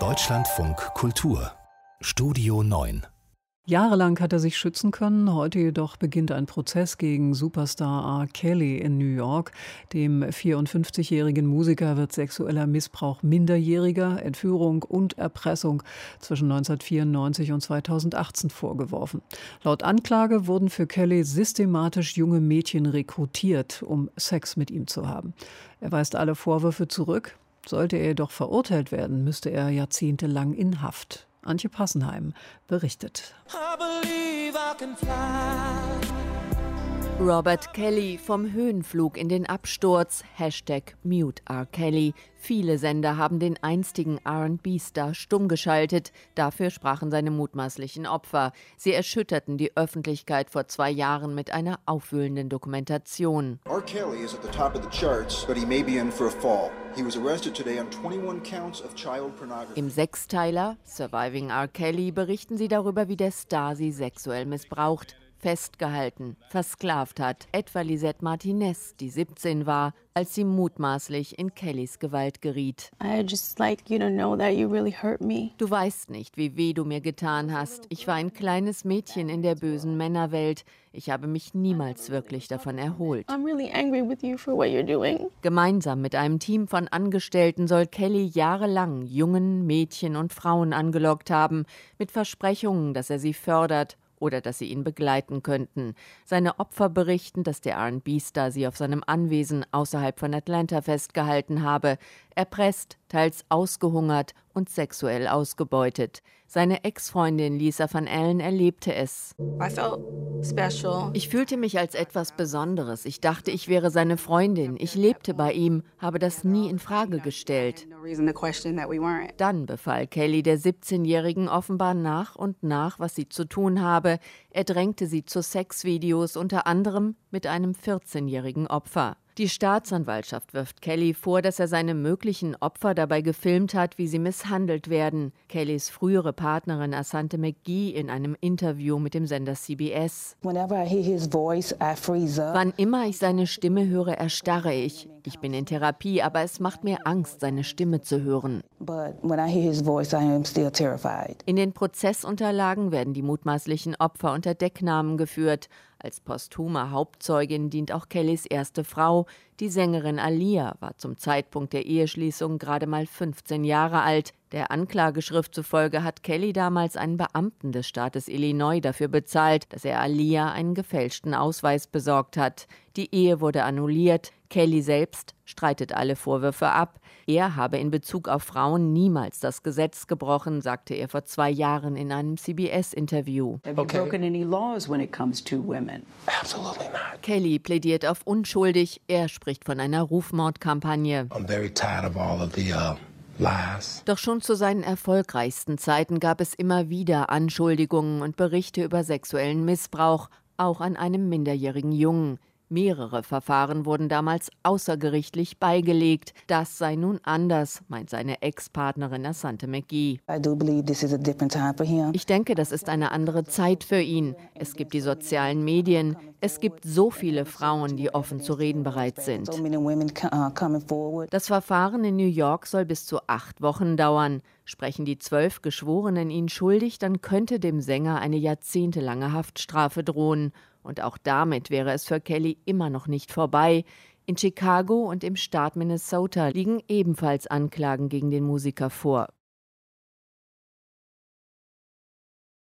Deutschlandfunk Kultur Studio 9 Jahrelang hat er sich schützen können, heute jedoch beginnt ein Prozess gegen Superstar R. Kelly in New York. Dem 54-jährigen Musiker wird sexueller Missbrauch Minderjähriger, Entführung und Erpressung zwischen 1994 und 2018 vorgeworfen. Laut Anklage wurden für Kelly systematisch junge Mädchen rekrutiert, um Sex mit ihm zu haben. Er weist alle Vorwürfe zurück. Sollte er jedoch verurteilt werden, müsste er jahrzehntelang in Haft. Antje Passenheim berichtet. Robert Kelly vom Höhenflug in den Absturz. Hashtag Mute R. Kelly. Viele Sender haben den einstigen RB-Star stumm geschaltet. Dafür sprachen seine mutmaßlichen Opfer. Sie erschütterten die Öffentlichkeit vor zwei Jahren mit einer aufwühlenden Dokumentation. R. Kelly is at the top of the charts, but he may be in for a fall. Im Sechsteiler Surviving R. Kelly berichten sie darüber, wie der Star sie sexuell missbraucht festgehalten, versklavt hat, etwa Lisette Martinez, die 17 war, als sie mutmaßlich in Kellys Gewalt geriet. Like really du weißt nicht, wie weh du mir getan hast. Ich war ein kleines Mädchen in der bösen Männerwelt. Ich habe mich niemals wirklich davon erholt. Really Gemeinsam mit einem Team von Angestellten soll Kelly jahrelang Jungen, Mädchen und Frauen angelockt haben, mit Versprechungen, dass er sie fördert oder dass sie ihn begleiten könnten. Seine Opfer berichten, dass der RB-Star sie auf seinem Anwesen außerhalb von Atlanta festgehalten habe, erpresst, teils ausgehungert und sexuell ausgebeutet. Seine Ex-Freundin Lisa van Allen erlebte es. Ich fühlte mich als etwas Besonderes. Ich dachte, ich wäre seine Freundin. Ich lebte bei ihm, habe das nie in Frage gestellt. Dann befahl Kelly der 17-Jährigen offenbar nach und nach, was sie zu tun habe. Er drängte sie zu Sexvideos, unter anderem mit einem 14-jährigen Opfer. Die Staatsanwaltschaft wirft Kelly vor, dass er seine möglichen Opfer dabei gefilmt hat, wie sie misshandelt werden. Kellys frühere Partnerin Asante McGee in einem Interview mit dem Sender CBS. Wann immer ich seine Stimme höre, erstarre ich. Ich bin in Therapie, aber es macht mir Angst, seine Stimme zu hören. In den Prozessunterlagen werden die mutmaßlichen Opfer unter Decknamen geführt. Als posthume Hauptzeugin dient auch Kellys erste Frau. Die Sängerin Alia war zum Zeitpunkt der Eheschließung gerade mal 15 Jahre alt. Der Anklageschrift zufolge hat Kelly damals einen Beamten des Staates Illinois dafür bezahlt, dass er Alia einen gefälschten Ausweis besorgt hat. Die Ehe wurde annulliert. Kelly selbst streitet alle Vorwürfe ab. Er habe in Bezug auf Frauen niemals das Gesetz gebrochen, sagte er vor zwei Jahren in einem CBS-Interview. Kelly plädiert auf unschuldig. Er spricht von einer Rufmordkampagne. Uh, Doch schon zu seinen erfolgreichsten Zeiten gab es immer wieder Anschuldigungen und Berichte über sexuellen Missbrauch, auch an einem minderjährigen Jungen. Mehrere Verfahren wurden damals außergerichtlich beigelegt. Das sei nun anders, meint seine Ex-Partnerin Asante McGee. Ich denke, das ist eine andere Zeit für ihn. Es gibt die sozialen Medien. Es gibt so viele Frauen, die offen zu reden bereit sind. Das Verfahren in New York soll bis zu acht Wochen dauern. Sprechen die zwölf Geschworenen ihn schuldig, dann könnte dem Sänger eine jahrzehntelange Haftstrafe drohen. Und auch damit wäre es für Kelly immer noch nicht vorbei. In Chicago und im Staat Minnesota liegen ebenfalls Anklagen gegen den Musiker vor.